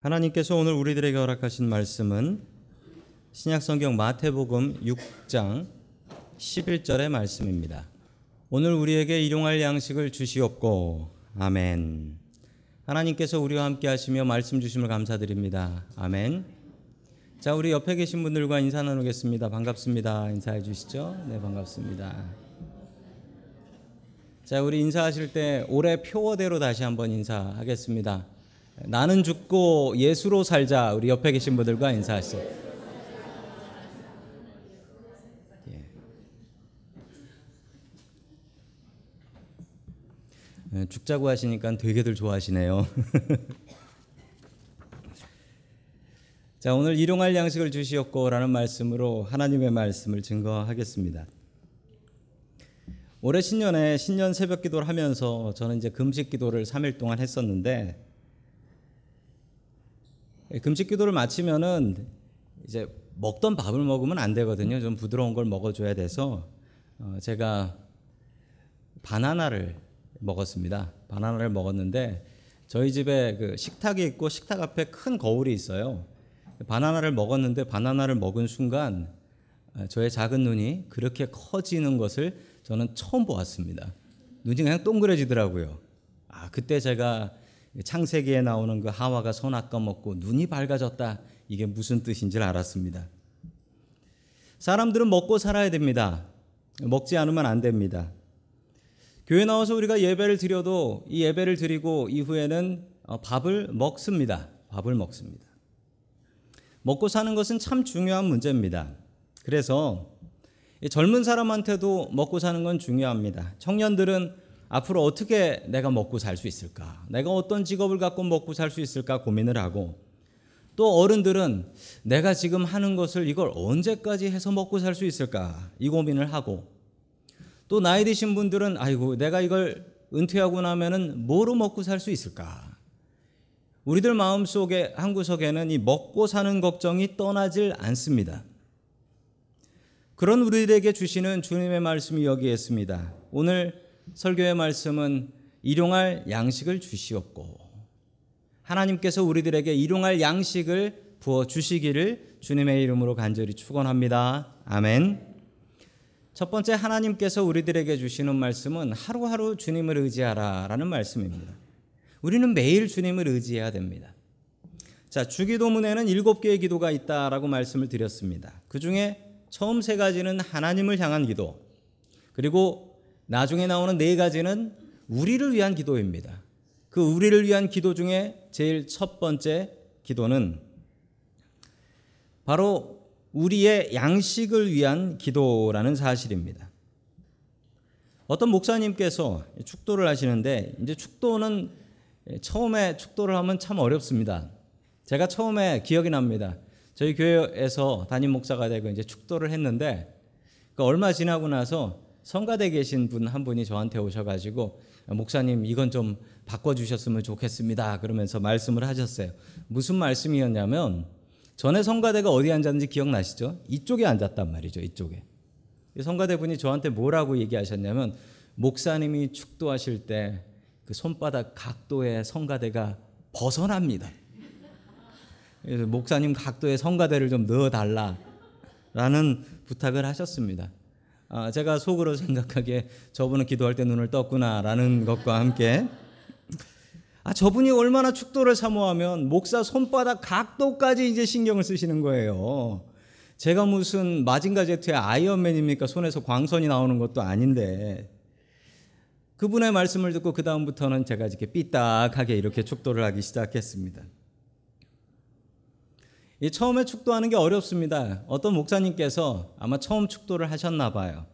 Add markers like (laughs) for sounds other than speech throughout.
하나님께서 오늘 우리들에게 허락하신 말씀은 신약성경 마태복음 6장 11절의 말씀입니다. 오늘 우리에게 일용할 양식을 주시옵고 아멘. 하나님께서 우리와 함께 하시며 말씀 주심을 감사드립니다. 아멘. 자, 우리 옆에 계신 분들과 인사 나누겠습니다. 반갑습니다. 인사해 주시죠. 네, 반갑습니다. 자, 우리 인사하실 때 올해 표어대로 다시 한번 인사하겠습니다. 나는 죽고 예수로 살자. 우리 옆에 계신 분들과 인사하시죠. 예. 죽자고 하시니까 되게들 좋아하시네요. (laughs) 자, 오늘 일용할 양식을 주시옵고라는 말씀으로 하나님의 말씀을 증거하겠습니다. 올해 신년에 신년 새벽 기도를 하면서 저는 이제 금식 기도를 3일 동안 했었는데 예, 금식 기도를 마치면은 이제 먹던 밥을 먹으면 안 되거든요. 좀 부드러운 걸 먹어줘야 돼서 어 제가 바나나를 먹었습니다. 바나나를 먹었는데 저희 집에 그 식탁이 있고 식탁 앞에 큰 거울이 있어요. 바나나를 먹었는데 바나나를 먹은 순간 어, 저의 작은 눈이 그렇게 커지는 것을 저는 처음 보았습니다. 눈이 그냥 동그래지더라고요. 아 그때 제가 창세기에 나오는 그 하와가 선악과 먹고 눈이 밝아졌다. 이게 무슨 뜻인지 알았습니다. 사람들은 먹고 살아야 됩니다. 먹지 않으면 안 됩니다. 교회 나와서 우리가 예배를 드려도 이 예배를 드리고 이후에는 어, 밥을 먹습니다. 밥을 먹습니다. 먹고 사는 것은 참 중요한 문제입니다. 그래서 젊은 사람한테도 먹고 사는 건 중요합니다. 청년들은 앞으로 어떻게 내가 먹고 살 수 있을까? 내가 어떤 직업을 갖고 먹고 살 수 있을까 고민을 하고 또 어른들은 내가 지금 하는 것을 이걸 언제까지 해서 먹고 살 수 있을까? 이 고민을 하고 또 나이 드신 분들은 아이고 내가 이걸 은퇴하고 나면은 뭐로 먹고 살 수 있을까? 우리들 마음속에 한 구석에는 이 먹고 사는 걱정이 떠나질 않습니다. 그런 우리들에게 주시는 주님의 말씀이 여기에 있습니다. 오늘 설교의 말씀은 일용할 양식을 주시옵고 하나님께서 우리들에게 일용할 양식을 부어 주시기를 주님의 이름으로 간절히 축원합니다. 아멘. 첫 번째 하나님께서 우리들에게 주시는 말씀은 하루하루 주님을 의지하라라는 말씀입니다. 우리는 매일 주님을 의지해야 됩니다. 자, 주기도문에는 일곱 개의 기도가 있다라고 말씀을 드렸습니다. 그 중에 처음 세 가지는 하나님을 향한 기도, 그리고 나중에 나오는 네 가지는 우리를 위한 기도입니다. 그 우리를 위한 기도 중에 제일 첫 번째 기도는 바로 우리의 양식을 위한 기도라는 사실입니다. 어떤 목사님께서 축도를 하시는데 이제 축도는 처음에 축도를 하면 참 어렵습니다. 제가 처음에 기억이 납니다. 저희 교회에서 담임 목사가 되고 이제 축도를 했는데 그 얼마 지나고 나서 성가대 계신 분 한 분이 저한테 오셔가지고 목사님 이건 좀 바꿔주셨으면 좋겠습니다. 그러면서 말씀을 하셨어요. 무슨 말씀이었냐면 전에 성가대가 어디 앉았는지 기억나시죠? 이쪽에 앉았단 말이죠. 이쪽에. 성가대 분이 저한테 뭐라고 얘기하셨냐면 목사님이 축도하실 때 그 손바닥 각도의 성가대가 벗어납니다. 그래서 목사님 각도의 성가대를 좀 넣어달라라는 부탁을 하셨습니다. 아, 제가 속으로 생각하기에 저분은 기도할 때 눈을 떴구나라는 것과 함께 아, 저분이 얼마나 축도를 사모하면 목사 손바닥 각도까지 이제 신경을 쓰시는 거예요. 제가 무슨 마징가 제트의 아이언맨입니까? 손에서 광선이 나오는 것도 아닌데 그분의 말씀을 듣고 그 다음부터는 제가 이렇게 삐딱하게 이렇게 축도를 하기 시작했습니다. 이 처음에 축도하는 게 어렵습니다. 어떤 목사님께서 아마 처음 축도를 하셨나 봐요.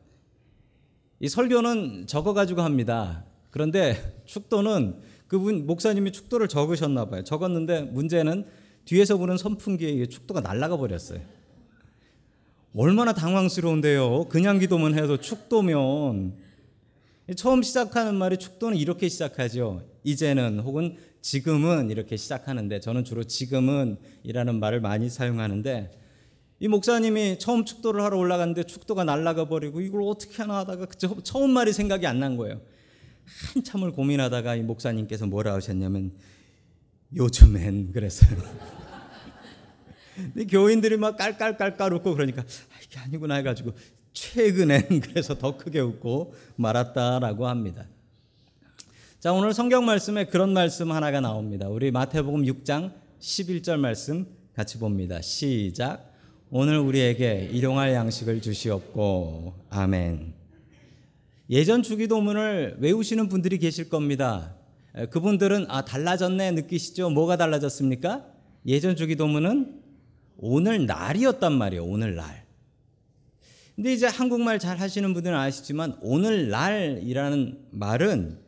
이 설교는 적어 가지고 합니다. 그런데 축도는 그분 목사님이 축도를 적으셨나 봐요. 적었는데 문제는 뒤에서 부는 선풍기에 축도가 날아가 버렸어요. 얼마나 당황스러운데요. 그냥 기도만 해도 축도면 처음 시작하는 말이 축도는 이렇게 시작하죠. 이제는 혹은 지금은 이렇게 시작하는데 저는 주로 지금은 이라는 말을 많이 사용하는데 이 목사님이 처음 축도를 하러 올라갔는데 축도가 날아가 버리고 이걸 어떻게 하나 하다가 처음 말이 생각이 안 난 거예요. 한참을 고민하다가 이 목사님께서 뭐라 하셨냐면 요즘엔 그랬어요. (laughs) 근데 교인들이 막 깔깔깔깔 웃고 그러니까 아, 이게 아니구나 해가지고 최근엔 (laughs) 그래서 더 크게 웃고 말았다라고 합니다. 자 오늘 성경 말씀에 그런 말씀 하나가 나옵니다. 우리 마태복음 6장 11절 말씀 같이 봅니다. 시작. 오늘 우리에게 일용할 양식을 주시옵고 아멘. 예전 주기도문을 외우시는 분들이 계실 겁니다. 그분들은 아 달라졌네 느끼시죠? 뭐가 달라졌습니까? 예전 주기도문은 오늘 날이었단 말이에요. 오늘 날. 근데 이제 한국말 잘 하시는 분들은 아시지만 오늘 날이라는 말은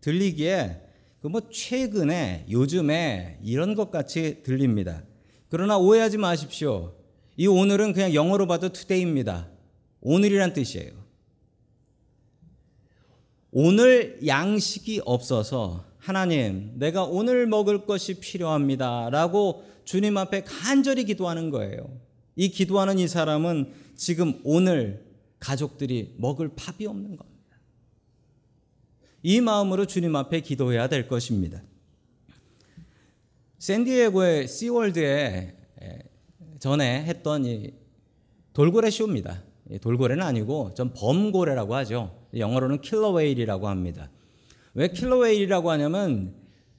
들리기에 그 뭐 최근에 요즘에 이런 것 같이 들립니다. 그러나 오해하지 마십시오. 이 오늘은 그냥 영어로 봐도 today입니다. 오늘이란 뜻이에요. 오늘 양식이 없어서 하나님, 내가 오늘 먹을 것이 필요합니다. 라고 주님 앞에 간절히 기도하는 거예요. 이 기도하는 이 사람은 지금 오늘 가족들이 먹을 밥이 없는 겁니다. 이 마음으로 주님 앞에 기도해야 될 것입니다. 샌디에고의 시월드에 전에 했던 이 돌고래 쇼입니다. 돌고래는 아니고 좀 범고래라고 하죠. 영어로는 킬러웨일이라고 합니다. 왜 킬러웨일이라고 하냐면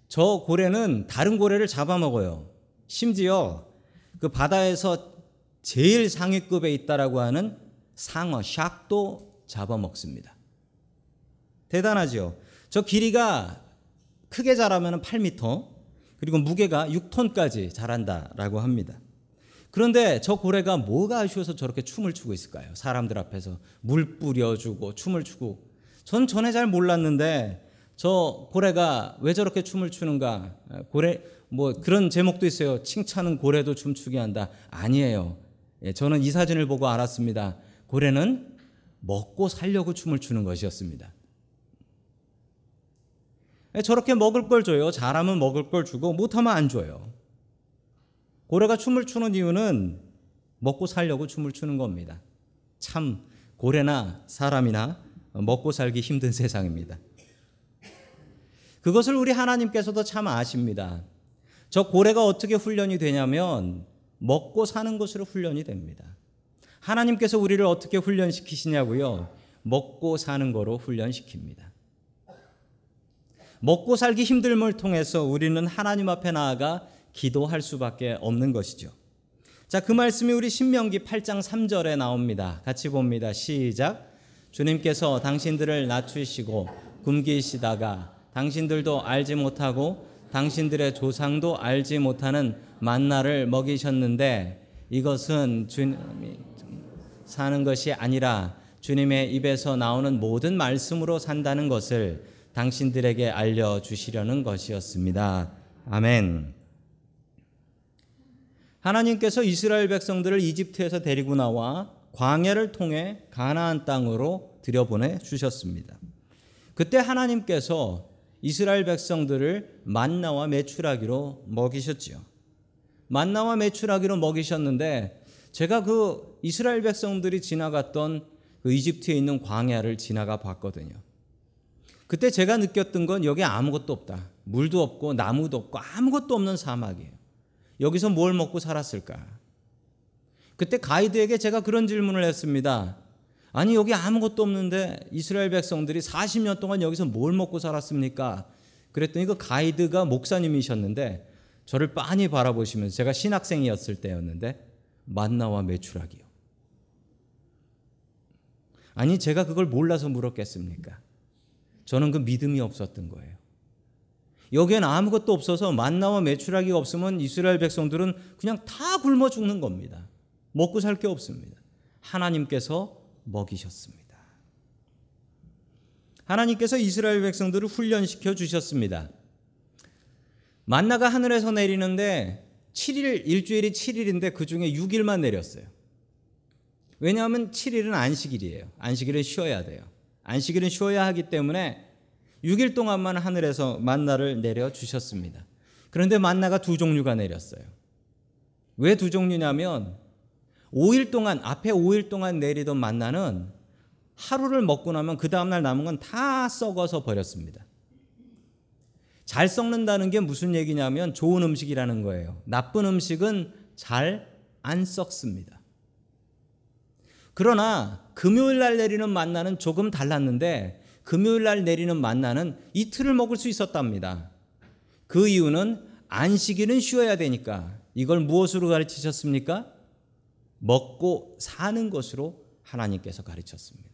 저 고래는 다른 고래를 잡아먹어요. 심지어 그 바다에서 제일 상위급에 있다라고 하는 상어 샥도 잡아먹습니다. 대단하죠. 저 길이가 크게 자라면 8m 그리고 무게가 6톤까지 자란다라고 합니다. 그런데 저 고래가 뭐가 아쉬워서 저렇게 춤을 추고 있을까요? 사람들 앞에서 물 뿌려주고 춤을 추고 전 전에 잘 몰랐는데 저 고래가 왜 저렇게 춤을 추는가? 고래 뭐 그런 제목도 있어요. 칭찬은 고래도 춤추게 한다. 아니에요. 예, 저는 이 사진을 보고 알았습니다. 고래는 먹고 살려고 춤을 추는 것이었습니다. 예, 저렇게 먹을 걸 줘요. 잘하면 먹을 걸 주고 못하면 안 줘요. 고래가 춤을 추는 이유는 먹고 살려고 춤을 추는 겁니다. 참 고래나 사람이나 먹고 살기 힘든 (laughs) 세상입니다. 그것을 우리 하나님께서도 참 아십니다. 저 고래가 어떻게 훈련이 되냐면 먹고 사는 것으로 훈련이 됩니다. 하나님께서 우리를 어떻게 훈련시키시냐고요? 먹고 사는 거로 훈련시킵니다. 먹고 살기 힘듦을 통해서 우리는 하나님 앞에 나아가 기도할 수밖에 없는 것이죠. 자, 그 말씀이 우리 신명기 8장 3절에 나옵니다. 같이 봅니다. 시작. 주님께서 당신들을 낮추시고 굶기시다가 당신들도 알지 못하고 당신들의 조상도 알지 못하는 만나를 먹이셨는데 이것은 주님이 사는 것이 아니라 주님의 입에서 나오는 모든 말씀으로 산다는 것을 당신들에게 알려주시려는 것이었습니다. 아멘. 하나님께서 이스라엘 백성들을 이집트에서 데리고 나와 광야를 통해 가나안 땅으로 들여보내 주셨습니다. 그때 하나님께서 이스라엘 백성들을 만나와 메추라기로 먹이셨지요. 만나와 메추라기로 먹이셨는데 제가 그 이스라엘 백성들이 지나갔던 그 이집트에 있는 광야를 지나가 봤거든요. 그때 제가 느꼈던 건 여기 아무것도 없다. 물도 없고 나무도 없고 아무것도 없는 사막이에요. 여기서 뭘 먹고 살았을까? 그때 가이드에게 제가 그런 질문을 했습니다. 아니 여기 아무것도 없는데 이스라엘 백성들이 40년 동안 여기서 뭘 먹고 살았습니까? 그랬더니 그 가이드가 목사님이셨는데 저를 빤히 바라보시면서 제가 신학생이었을 때였는데 만나와 메추라기요. 아니 제가 그걸 몰라서 물었겠습니까? 저는 그 믿음이 없었던 거예요. 여기엔 아무것도 없어서 만나와 메추라기가 없으면 이스라엘 백성들은 그냥 다 굶어 죽는 겁니다. 먹고 살 게 없습니다. 하나님께서 먹이셨습니다. 하나님께서 이스라엘 백성들을 훈련시켜 주셨습니다. 만나가 하늘에서 내리는데 7일 일주일이 7일인데 그 중에 6일만 내렸어요. 왜냐하면 7일은 안식일이에요. 안식일은 쉬어야 돼요. 안식일은 쉬어야 하기 때문에 6일 동안만 하늘에서 만나를 내려 주셨습니다. 그런데 만나가 두 종류가 내렸어요. 왜 두 종류냐면 5일 동안 앞에 5일 동안 내리던 만나는 하루를 먹고 나면 그 다음 날 남은 건 다 썩어서 버렸습니다. 잘 썩는다는 게 무슨 얘기냐면 좋은 음식이라는 거예요. 나쁜 음식은 잘 안 썩습니다. 그러나 금요일 날 내리는 만나는 조금 달랐는데 금요일 날 내리는 만나는 이틀을 먹을 수 있었답니다. 그 이유는 안식일은 쉬어야 되니까 이걸 무엇으로 가르치셨습니까? 먹고 사는 것으로 하나님께서 가르쳤습니다.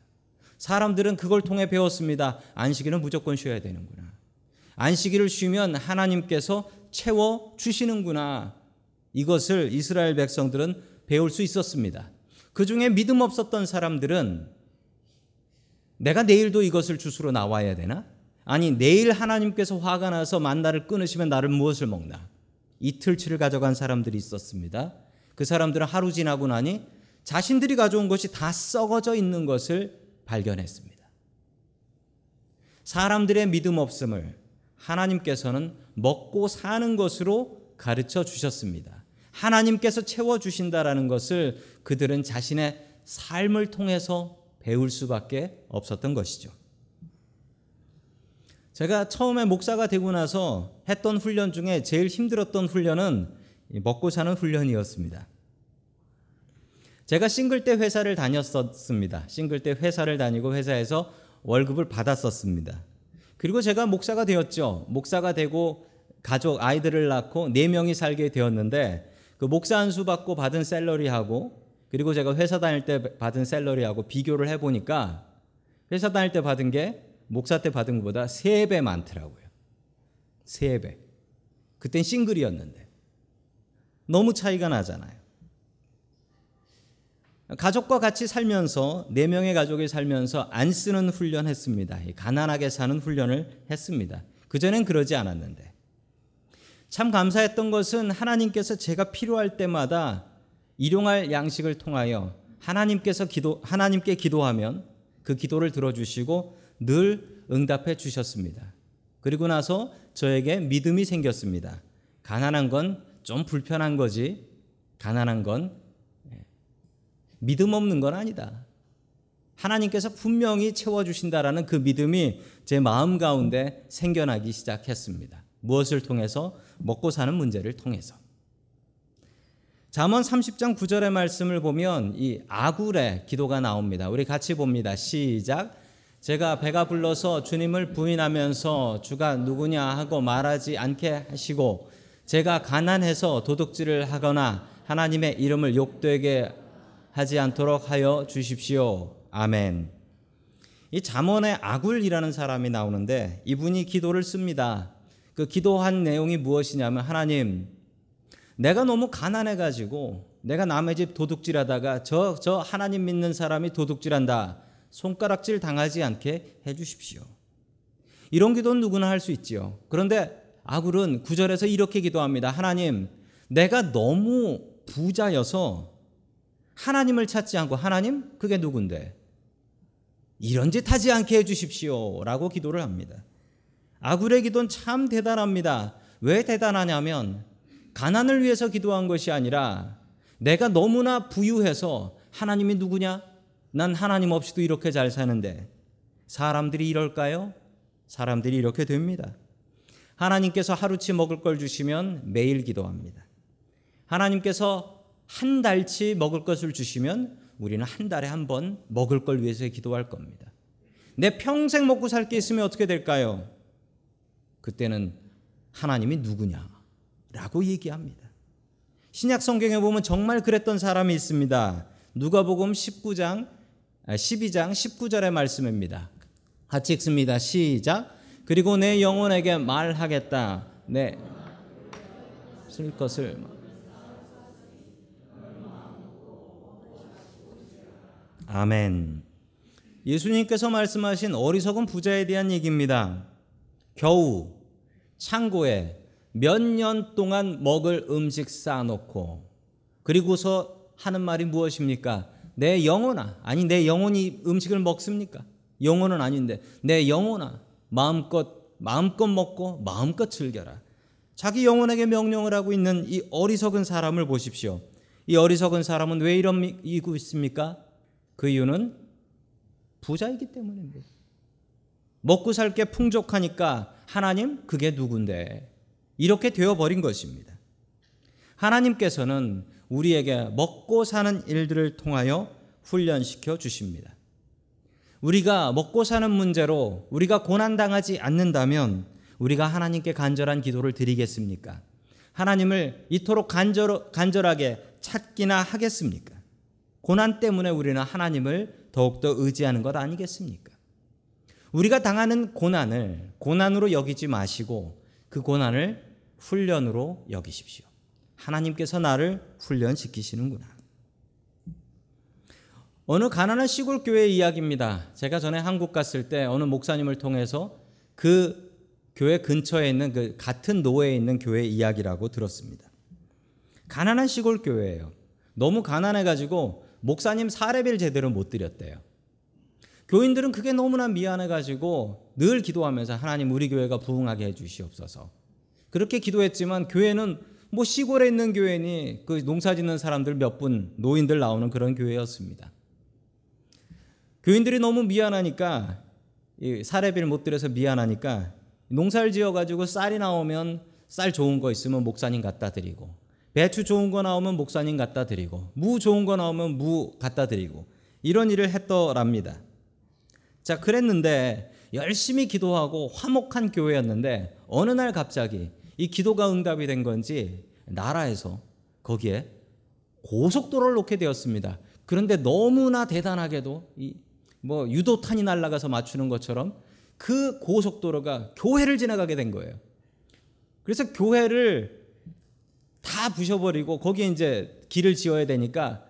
사람들은 그걸 통해 배웠습니다. 안식일은 무조건 쉬어야 되는구나. 안식일을 쉬면 하나님께서 채워 주시는구나. 이것을 이스라엘 백성들은 배울 수 있었습니다. 그 중에 믿음 없었던 사람들은 내가 내일도 이것을 주스로 나와야 되나? 아니, 내일 하나님께서 화가 나서 만나를 끊으시면 나를 무엇을 먹나? 이틀치를 가져간 사람들이 있었습니다. 그 사람들은 하루 지나고 나니 자신들이 가져온 것이 다 썩어져 있는 것을 발견했습니다. 사람들의 믿음 없음을 하나님께서는 먹고 사는 것으로 가르쳐 주셨습니다. 하나님께서 채워 주신다라는 것을 그들은 자신의 삶을 통해서 배울 수밖에 없었던 것이죠. 제가 처음에 목사가 되고 나서 했던 훈련 중에 제일 힘들었던 훈련은 먹고 사는 훈련이었습니다. 제가 싱글 때 회사를 다녔었습니다. 싱글 때 회사를 다니고 회사에서 월급을 받았었습니다. 그리고 제가 목사가 되었죠. 목사가 되고 가족 아이들을 낳고 네 명이 살게 되었는데 그 목사 안수 받고 받은 셀러리하고 그리고 제가 회사 다닐 때 받은 셀러리하고 비교를 해 보니까 회사 다닐 때 받은 게 목사 때 받은 것보다 세배 많더라고요. 세 배. 그땐 싱글이었는데 너무 차이가 나잖아요. 가족과 같이 살면서 네 명의 가족이 살면서 안 쓰는 훈련 했습니다. 가난하게 사는 훈련을 했습니다. 그 전엔 그러지 않았는데 참 감사했던 것은 하나님께서 제가 필요할 때마다 일용할 양식을 통하여 하나님께서 기도 하나님께 기도하면 그 기도를 들어주시고 늘 응답해 주셨습니다. 그리고 나서 저에게 믿음이 생겼습니다. 가난한 건 좀 불편한 거지. 가난한 건 믿음 없는 건 아니다. 하나님께서 분명히 채워주신다라는 그 믿음이 제 마음 가운데 생겨나기 시작했습니다. 무엇을 통해서? 먹고 사는 문제를 통해서. 잠언 30장 9절의 말씀을 보면 이 아굴의 기도가 나옵니다. 우리 같이 봅니다. 시작. 제가 배가 불러서 주님을 부인하면서 주가 누구냐 하고 말하지 않게 하시고 제가 가난해서 도둑질을 하거나 하나님의 이름을 욕되게 하지 않도록 하여 주십시오. 아멘. 이 잠언에 아굴이라는 사람이 나오는데 이분이 기도를 씁니다. 그 기도한 내용이 무엇이냐면 하나님 내가 너무 가난해 가지고 내가 남의 집 도둑질하다가 저 저 하나님 믿는 사람이 도둑질한다. 손가락질 당하지 않게 해 주십시오. 이런 기도는 누구나 할 수 있지요. 그런데 아굴은 구절에서 이렇게 기도합니다. 하나님, 내가 너무 부자여서 하나님을 찾지 않고 하나님 그게 누군데 이런 짓 하지 않게 해 주십시오라고 기도를 합니다. 아굴의 기도는 참 대단합니다. 왜 대단하냐면 가난을 위해서 기도한 것이 아니라 내가 너무나 부유해서 하나님이 누구냐? 난 하나님 없이도 이렇게 잘 사는데 사람들이 이럴까요? 사람들이 이렇게 됩니다. 하나님께서 하루치 먹을 걸 주시면 매일 기도합니다. 하나님께서 한 달치 먹을 것을 주시면 우리는 한 달에 한 번 먹을 걸 위해서 기도할 겁니다. 내 평생 먹고 살 게 있으면 어떻게 될까요? 그때는 하나님이 누구냐 라고 얘기합니다. 신약 성경에 보면 정말 그랬던 사람이 있습니다. 누가복음 19장 12장 19절의 말씀입니다. 같이 읽습니다. 시작. 그리고 내 영혼에게 말하겠다. 내쓸 것을 아멘. 예수님께서 말씀하신 어리석은 부자에 대한 얘기입니다. 겨우 창고에 몇 년 동안 먹을 음식 쌓아놓고 그리고서 하는 말이 무엇입니까? 내 영혼아 아니 내 영혼이 음식을 먹습니까? 영혼은 아닌데 내 영혼아 마음껏 마음껏 먹고 마음껏 즐겨라. 자기 영혼에게 명령을 하고 있는 이 어리석은 사람을 보십시오. 이 어리석은 사람은 왜 이러고 있습니까? 그 이유는 부자이기 때문입니다. 먹고 살 게 풍족하니까 하나님 그게 누군데 이렇게 되어 버린 것입니다. 하나님께서는 우리에게 먹고 사는 일들을 통하여 훈련시켜 주십니다. 우리가 먹고 사는 문제로 우리가 고난당하지 않는다면 우리가 하나님께 간절한 기도를 드리겠습니까? 하나님을 이토록 간절, 간절하게 찾기나 하겠습니까? 고난 때문에 우리는 하나님을 더욱더 의지하는 것 아니겠습니까? 우리가 당하는 고난을 고난으로 여기지 마시고 그 고난을 훈련으로 여기십시오. 하나님께서 나를 훈련시키시는구나. 어느 가난한 시골 교회 이야기입니다. 제가 전에 한국 갔을 때 어느 목사님을 통해서 그 교회 근처에 있는 그 같은 노예에 있는 교회 이야기라고 들었습니다. 가난한 시골 교회예요. 너무 가난해 가지고 목사님 사례비를 제대로 못 드렸대요. 교인들은 그게 너무나 미안해 가지고 늘 기도하면서 하나님 우리 교회가 부흥하게 해 주시옵소서. 그렇게 기도했지만 교회는 뭐 시골에 있는 교회니 그 농사 짓는 사람들 몇 분 노인들 나오는 그런 교회였습니다. 교인들이 너무 미안하니까 사례비를 못 드려서 미안하니까 농사를 지어 가지고 쌀이 나오면 쌀 좋은 거 있으면 목사님 갖다 드리고 배추 좋은 거 나오면 목사님 갖다 드리고 무 좋은 거 나오면 무 갖다 드리고 이런 일을 했더랍니다. 자, 그랬는데 열심히 기도하고 화목한 교회였는데 어느 날 갑자기 이 기도가 응답이 된 건지 나라에서 거기에 고속도로를 놓게 되었습니다. 그런데 너무나 대단하게도 이뭐 유도탄이 날아가서 맞추는 것처럼 그 고속도로가 교회를 지나가게 된 거예요. 그래서 교회를 다 부셔버리고 거기에 이제 길을 지어야 되니까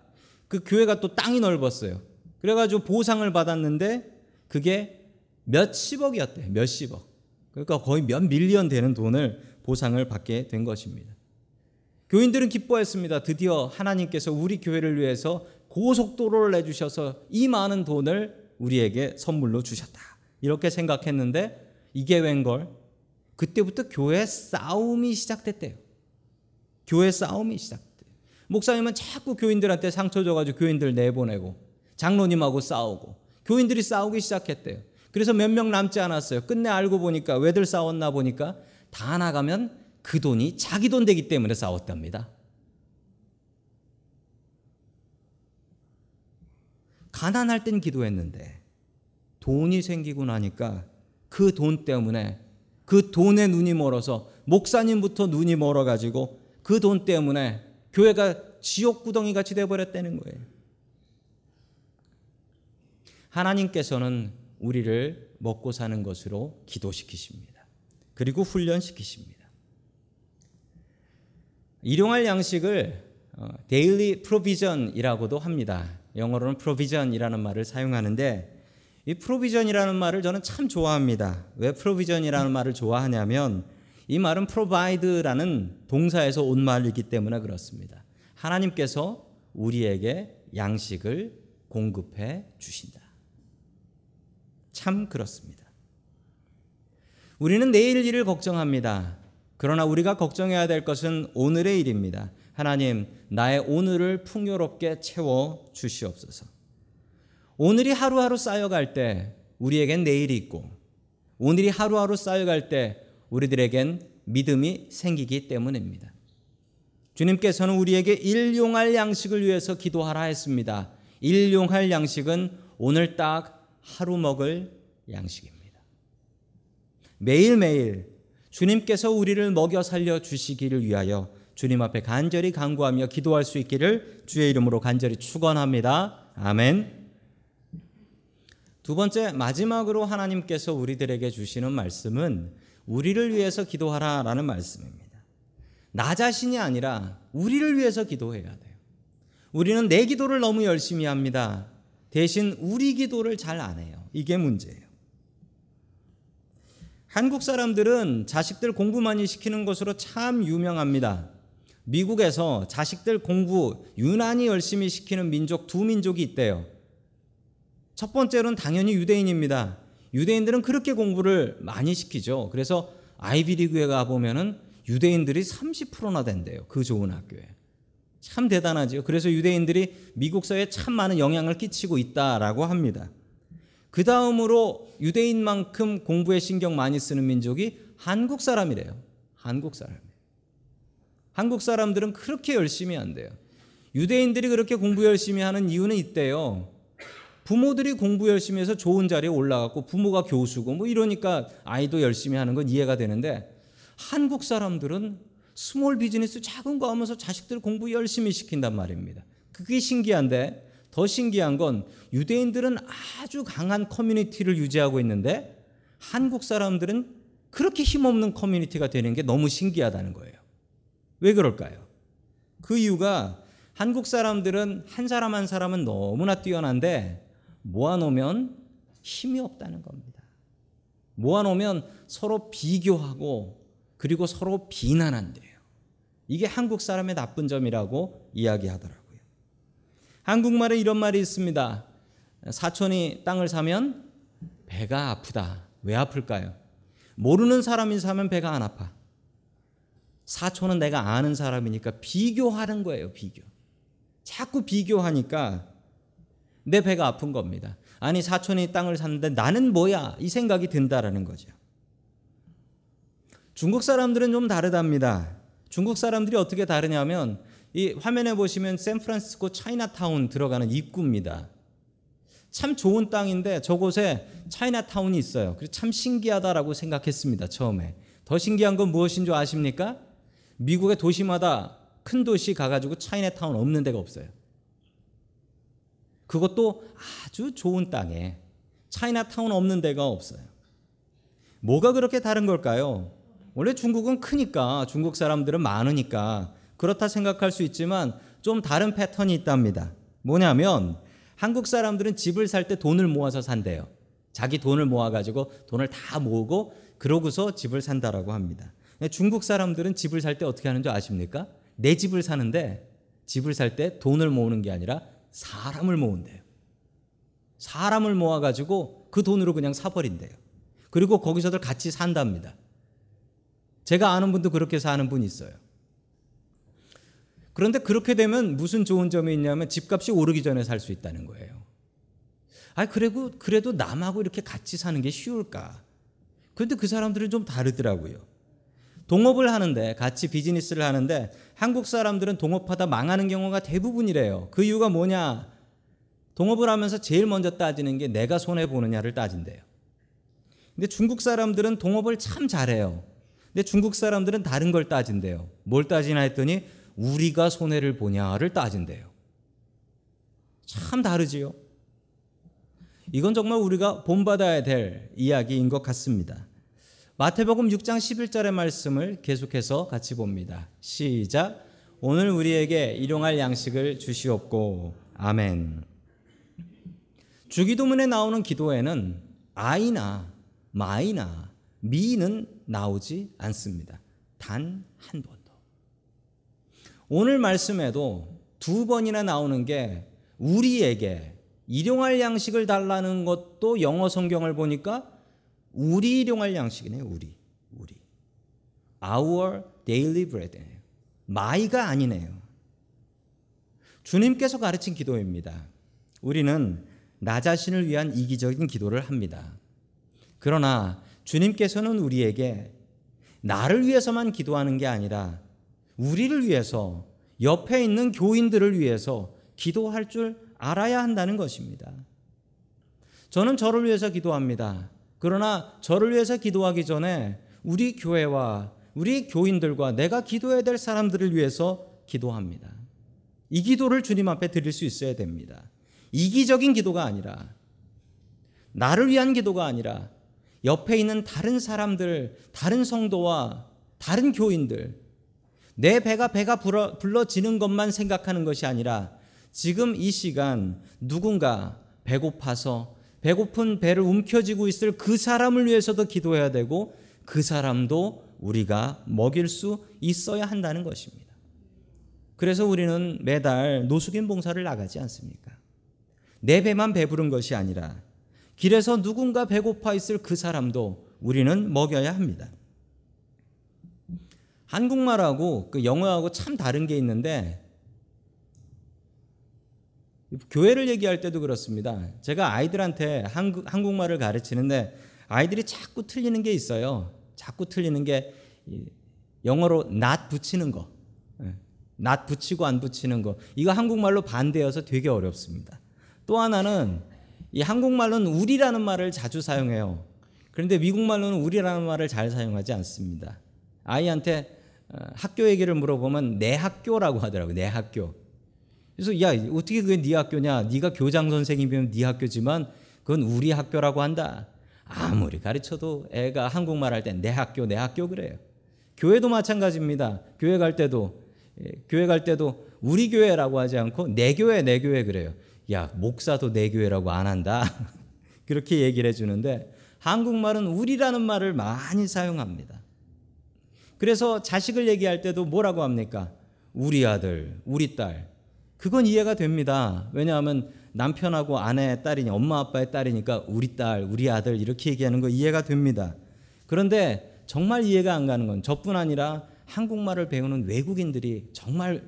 그 교회가 또 땅이 넓었어요. 그래가지고 보상을 받았는데 그게 몇십억이었대. 몇십억. 그러니까 거의 몇 밀리언 되는 돈을 보상을 받게 된 것입니다. 교인들은 기뻐했습니다. 드디어 하나님께서 우리 교회를 위해서 고속도로를 내주셔서 이 많은 돈을 우리에게 선물로 주셨다. 이렇게 생각했는데 이게 웬걸? 그때부터 교회 싸움이 시작됐대요. 교회 싸움이 시작돼요. 목사님은 자꾸 교인들한테 상처 줘가지고 교인들 내보내고 장로님하고 싸우고 교인들이 싸우기 시작했대요. 그래서 몇 명 남지 않았어요. 끝내 알고 보니까 왜들 싸웠나 보니까 다 나가면 그 돈이 자기 돈 되기 때문에 싸웠답니다. 가난할 땐 기도했는데 돈이 생기고 나니까 그 돈 때문에 그 돈에 눈이 멀어서 목사님부터 눈이 멀어 가지고 그 돈 때문에 교회가 지옥 구덩이 같이 돼 버렸다는 거예요. 하나님께서는 우리를 먹고 사는 것으로 기도시키십니다. 그리고 훈련시키십니다. 일용할 양식을 Daily provision이라고도 합니다. 영어로는 provision이라는 말을 사용하는데 이 provision이라는 말을 저는 참 좋아합니다. 왜 provision이라는 말을 좋아하냐면 이 말은 provide라는 동사에서 온 말이기 때문에 그렇습니다. 하나님께서 우리에게 양식을 공급해 주신다. 참 그렇습니다. 우리는 내일 일을 걱정합니다. 그러나 우리가 걱정해야 될 것은 오늘의 일입니다. 하나님, 나의 오늘을 풍요롭게 채워 주시옵소서. 오늘이 하루하루 쌓여갈 때 우리에겐 내일이 있고, 오늘이 하루하루 쌓여갈 때 우리들에겐 믿음이 생기기 때문입니다. 주님께서는 우리에게 일용할 양식을 위해서 기도하라 했습니다. 일용할 양식은 오늘 딱 하루 먹을 양식입니다. 매일매일 주님께서 우리를 먹여 살려 주시기를 위하여 주님 앞에 간절히 간구하며 기도할 수 있기를 주의 이름으로 간절히 축원합니다. 아멘. 두 번째 마지막으로 하나님께서 우리들에게 주시는 말씀은 우리를 위해서 기도하라라는 말씀입니다. 나 자신이 아니라 우리를 위해서 기도해야 돼요. 우리는 내 기도를 너무 열심히 합니다. 대신 우리 기도를 잘 안 해요. 이게 문제예요. 한국 사람들은 자식들 공부 많이 시키는 것으로 참 유명합니다. 미국에서 자식들 공부 유난히 열심히 시키는 민족 두 민족이 있대요. 첫 번째로는 당연히 유대인입니다. 유대인들은 그렇게 공부를 많이 시키죠. 그래서 아이비리그에 가 보면은 유대인들이 30%나 된대요. 그 좋은 학교에. 참 대단하죠. 그래서 유대인들이 미국 사회에 참 많은 영향을 끼치고 있다라고 합니다. 그 다음으로 유대인만큼 공부에 신경 많이 쓰는 민족이 한국 사람이래요. 한국 사람. 한국 사람들은 그렇게 열심히 한대요. 유대인들이 그렇게 공부 열심히 하는 이유는 있대요. 부모들이 공부 열심히 해서 좋은 자리에 올라갔고 부모가 교수고 뭐 이러니까 아이도 열심히 하는 건 이해가 되는데 한국 사람들은 small business 작은 거 하면서 자식들 공부 열심히 시킨단 말입니다. 그게 신기한데 더 신기한 건 유대인들은 아주 강한 커뮤니티를 유지하고 있는데 한국 사람들은 그렇게 힘없는 커뮤니티가 되는 게 너무 신기하다는 거예요. 왜 그럴까요? 그 이유가 한국 사람들은 한 사람 한 사람은 너무나 뛰어난데 모아놓으면 힘이 없다는 겁니다. 모아놓으면 서로 비교하고 그리고 서로 비난한대요. 이게 한국 사람의 나쁜 점이라고 이야기하더라고요. 한국말에 이런 말이 있습니다. 사촌이 땅을 사면 배가 아프다. 왜 아플까요? 모르는 사람이 사면 배가 안 아파. 사촌은 내가 아는 사람이니까 비교하는 거예요, 비교. 자꾸 비교하니까 내 배가 아픈 겁니다. 아니 사촌이 땅을 샀는데 나는 뭐야 이 생각이 든다라는 거죠. 중국 사람들은 좀 다르답니다. 중국 사람들이 어떻게 다르냐면 이 화면에 보시면 샌프란시스코 차이나타운 들어가는 입구입니다. 참 좋은 땅인데 저곳에 차이나타운이 있어요. 그래서 참 신기하다라고 생각했습니다. 처음에. 더 신기한 건 무엇인 줄 아십니까? 미국의 도시마다 큰 도시 가가지고 차이나타운 없는 데가 없어요. 그것도 아주 좋은 땅에 차이나타운 없는 데가 없어요. 뭐가 그렇게 다른 걸까요? 원래 중국은 크니까 중국 사람들은 많으니까 그렇다 생각할 수 있지만 좀 다른 패턴이 있답니다. 뭐냐면 한국 사람들은 집을 살 때 돈을 모아서 산대요. 자기 돈을 모아가지고 돈을 다 모으고 그러고서 집을 산다라고 합니다. 중국 사람들은 집을 살 때 어떻게 하는 줄 아십니까? 내 집을 사는데 집을 살 때 돈을 모으는 게 아니라 사람을 모은대요. 사람을 모아가지고 그 돈으로 그냥 사버린대요. 그리고 거기서들 같이 산답니다. 제가 아는 분도 그렇게 사는 분이 있어요. 그런데 그렇게 되면 무슨 좋은 점이 있냐면 집값이 오르기 전에 살 수 있다는 거예요. 아, 그래도, 그래도 남하고 이렇게 같이 사는 게 쉬울까? 그런데 그 사람들은 좀 다르더라고요. 동업을 하는데, 같이 비즈니스를 하는데, 한국 사람들은 동업하다 망하는 경우가 대부분이래요. 그 이유가 뭐냐? 동업을 하면서 제일 먼저 따지는 게 내가 손해 보느냐를 따진대요. 근데 중국 사람들은 동업을 참 잘해요. 근데 중국 사람들은 다른 걸 따진대요. 뭘 따지나 했더니 우리가 손해를 보냐를 따진대요. 참 다르지요. 이건 정말 우리가 본받아야 될 이야기인 것 같습니다. 마태복음 6장 11절의 말씀을 계속해서 같이 봅니다. 시작. 오늘 우리에게 일용할 양식을 주시옵고 아멘. 주기도문에 나오는 기도에는 아이나 마이나 미는 나오지 않습니다. 단 한 번도. 오늘 말씀에도 두 번이나 나오는 게 우리에게 일용할 양식을 달라는 것도 영어 성경을 보니까 우리 일용할 양식이네요. 우리. 우리. Our daily bread네요. 마이가 아니네요. 주님께서 가르친 기도입니다. 우리는 나 자신을 위한 이기적인 기도를 합니다. 그러나 주님께서는 우리에게 나를 위해서만 기도하는 게 아니라 우리를 위해서 옆에 있는 교인들을 위해서 기도할 줄 알아야 한다는 것입니다. 저는 저를 위해서 기도합니다. 그러나 저를 위해서 기도하기 전에 우리 교회와 우리 교인들과 내가 기도해야 될 사람들을 위해서 기도합니다. 이 기도를 주님 앞에 드릴 수 있어야 됩니다. 이기적인 기도가 아니라 나를 위한 기도가 아니라 옆에 있는 다른 사람들, 다른 성도와 다른 교인들, 내 배가 배가 불러, 불러지는 것만 생각하는 것이 아니라 지금 이 시간 누군가 배고파서 배고픈 배를 움켜쥐고 있을 그 사람을 위해서도 기도해야 되고 그 사람도 우리가 먹일 수 있어야 한다는 것입니다. 그래서 우리는 매달 노숙인 봉사를 나가지 않습니까? 내 배만 배부른 것이 아니라 길에서 누군가 배고파 있을 그 사람도 우리는 먹여야 합니다. 한국말하고 그 영어하고 참 다른 게 있는데 교회를 얘기할 때도 그렇습니다. 제가 아이들한테 한국, 한국말을 가르치는데 아이들이 자꾸 틀리는 게 있어요. 자꾸 틀리는 게 영어로 not 붙이는 거. 예. not 붙이고 안 붙이는 거. 이거 한국말로 반대여서 되게 어렵습니다. 또 하나는 이 한국말로는 우리라는 말을 자주 사용해요. 그런데 미국말로는 우리라는 말을 잘 사용하지 않습니다. 아이한테 어, 학교 얘기를 물어보면 내 학교라고 하더라고요. 내 학교. 그래서 야 어떻게 그게 네 학교냐? 네가 교장 선생님이면 네 학교지만 그건 우리 학교라고 한다. 아무리 가르쳐도 애가 한국말 할땐내 학교 내 학교 그래요. 교회도 마찬가지입니다. 교회 갈 때도 예, 교회 갈 때도 우리 교회라고 하지 않고 내 교회 내 교회 그래요. 야 목사도 내 교회라고 안 한다. (laughs) 그렇게 얘기를 해주는데 한국말은 우리라는 말을 많이 사용합니다. 그래서 자식을 얘기할 때도 뭐라고 합니까? 우리 아들, 우리 딸. 그건 이해가 됩니다. 왜냐하면 남편하고 아내의 딸이니 엄마 아빠의 딸이니까 우리 딸, 우리 아들 이렇게 얘기하는 거 이해가 됩니다. 그런데 정말 이해가 안 가는 건 저뿐 아니라 한국말을 배우는 외국인들이 정말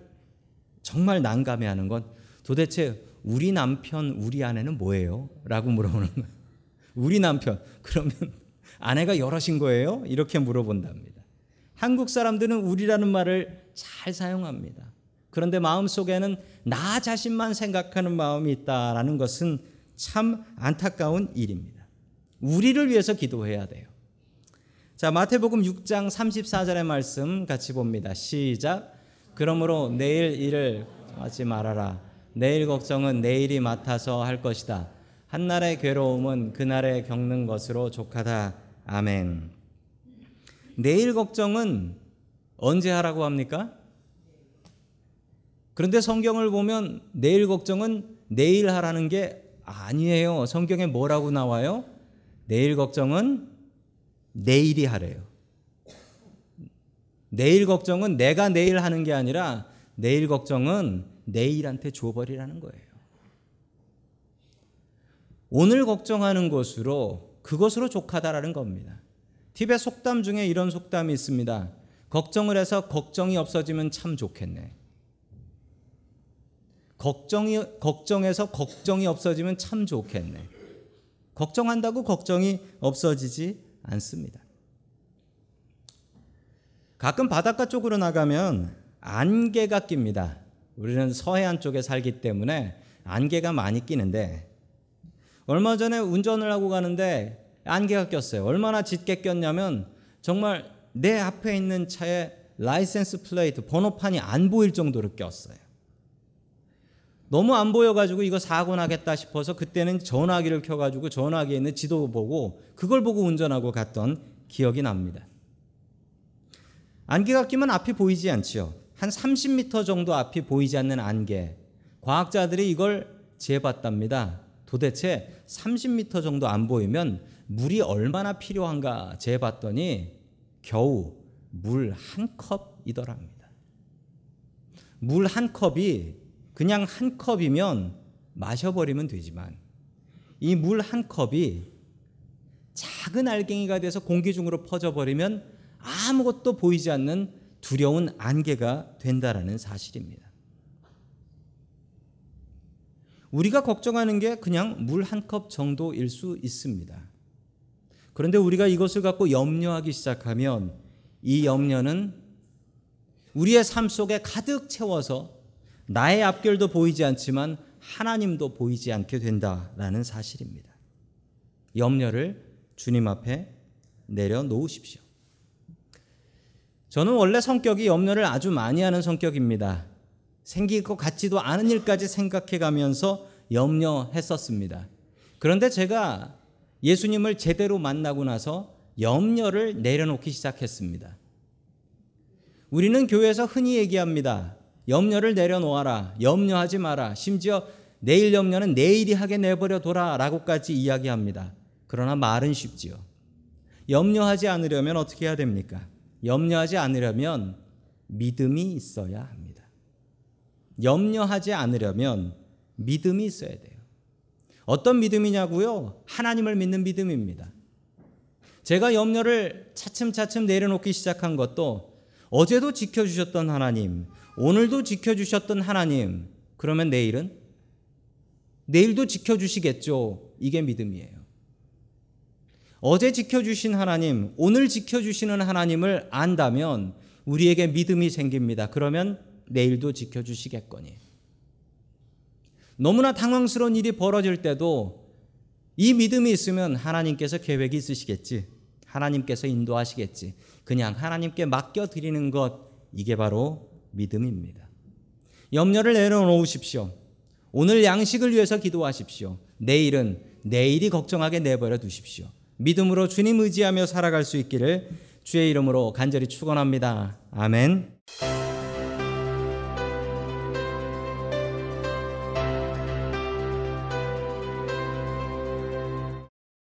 정말 난감해하는 건 도대체 우리 남편, 우리 아내는 뭐예요? 라고 물어보는 거예요. 우리 남편. 그러면 아내가 여럿인 거예요? 이렇게 물어본답니다. 한국 사람들은 우리라는 말을 잘 사용합니다. 그런데 마음속에는 나 자신만 생각하는 마음이 있다라는 것은 참 안타까운 일입니다. 우리를 위해서 기도해야 돼요. 자, 마태복음 6장 34절의 말씀 같이 봅니다. 시작. 그러므로 내일 일을 하지 말아라. 내일 걱정은 내일이 맡아서 할 것이다. 한날의 괴로움은 그날에 겪는 것으로 족하다. 아멘. 내일 걱정은 언제 하라고 합니까? 그런데 성경을 보면 내일 걱정은 내일 하라는 게 아니에요. 성경에 뭐라고 나와요? 내일 걱정은 내일이 하래요. 내일 걱정은 내가 내일 하는 게 아니라 내일 걱정은 내일한테 줘버리라는 거예요. 오늘 걱정하는 것으로 그것으로 족하다라는 겁니다. 팁의 속담 중에 이런 속담이 있습니다. 걱정을 해서 걱정이 없어지면 참 좋겠네. 걱정이 걱정해서 걱정이 없어지면 참 좋겠네. 걱정한다고 걱정이 없어지지 않습니다. 가끔 바닷가 쪽으로 나가면 안개가 낍니다. 우리는 서해안 쪽에 살기 때문에 안개가 많이 끼는데 얼마 전에 운전을 하고 가는데 안개가 꼈어요. 얼마나 짙게 꼈냐면 정말 내 앞에 있는 차에 license plate 번호판이 안 보일 정도로 꼈어요. 너무 안 보여가지고 이거 사고 나겠다 싶어서 그때는 전화기를 켜가지고 전화기에 있는 지도 보고 그걸 보고 운전하고 갔던 기억이 납니다. 안개가 끼면 앞이 보이지 않지요. 한 30m 정도 앞이 보이지 않는 안개. 과학자들이 이걸 재봤답니다. 도대체 30m 정도 안 보이면 물이 얼마나 필요한가 재봤더니 겨우 물 한 컵이더랍니다. 물 한 컵이 그냥 한 컵이면 마셔버리면 되지만 이 물 한 컵이 작은 알갱이가 돼서 공기 중으로 퍼져버리면 아무것도 보이지 않는 두려운 안개가 된다라는 사실입니다. 우리가 걱정하는 게 그냥 물 한 컵 정도일 수 있습니다. 그런데 우리가 이것을 갖고 염려하기 시작하면 이 염려는 우리의 삶 속에 가득 채워서 나의 앞결도 보이지 않지만 하나님도 보이지 않게 된다라는 사실입니다. 염려를 주님 앞에 내려놓으십시오. 저는 원래 성격이 염려를 아주 많이 하는 성격입니다. 생길 것 같지도 않은 일까지 생각해 가면서 염려했었습니다. 그런데 제가 예수님을 제대로 만나고 나서 염려를 내려놓기 시작했습니다. 우리는 교회에서 흔히 얘기합니다. 염려를 내려놓아라. 염려하지 마라. 심지어 내일 염려는 내일이 하게 내버려 둬라. 라고까지 이야기합니다. 그러나 말은 쉽지요. 염려하지 않으려면 어떻게 해야 됩니까? 염려하지 않으려면 믿음이 있어야 합니다. 염려하지 않으려면 믿음이 있어야 돼요. 어떤 믿음이냐고요? 하나님을 믿는 믿음입니다. 제가 염려를 차츰차츰 내려놓기 시작한 것도 어제도 지켜주셨던 하나님, 오늘도 지켜주셨던 하나님, 그러면 내일은 내일도 지켜주시겠죠. 이게 믿음이에요. 어제 지켜주신 하나님, 오늘 지켜주시는 하나님을 안다면 우리에게 믿음이 생깁니다. 그러면 내일도 지켜주시겠거니. 너무나 당황스러운 일이 벌어질 때도 이 믿음이 있으면 하나님께서 계획이 있으시겠지. 하나님께서 인도하시겠지. 그냥 하나님께 맡겨드리는 것, 이게 바로 믿음입니다. 염려를 내려놓으십시오. 오늘 양식을 위해서 기도하십시오. 내일은 내일이 걱정하게 내버려 두십시오. 믿음으로 주님 의지하며 살아갈 수 있기를 주의 이름으로 간절히 축원합니다. 아멘.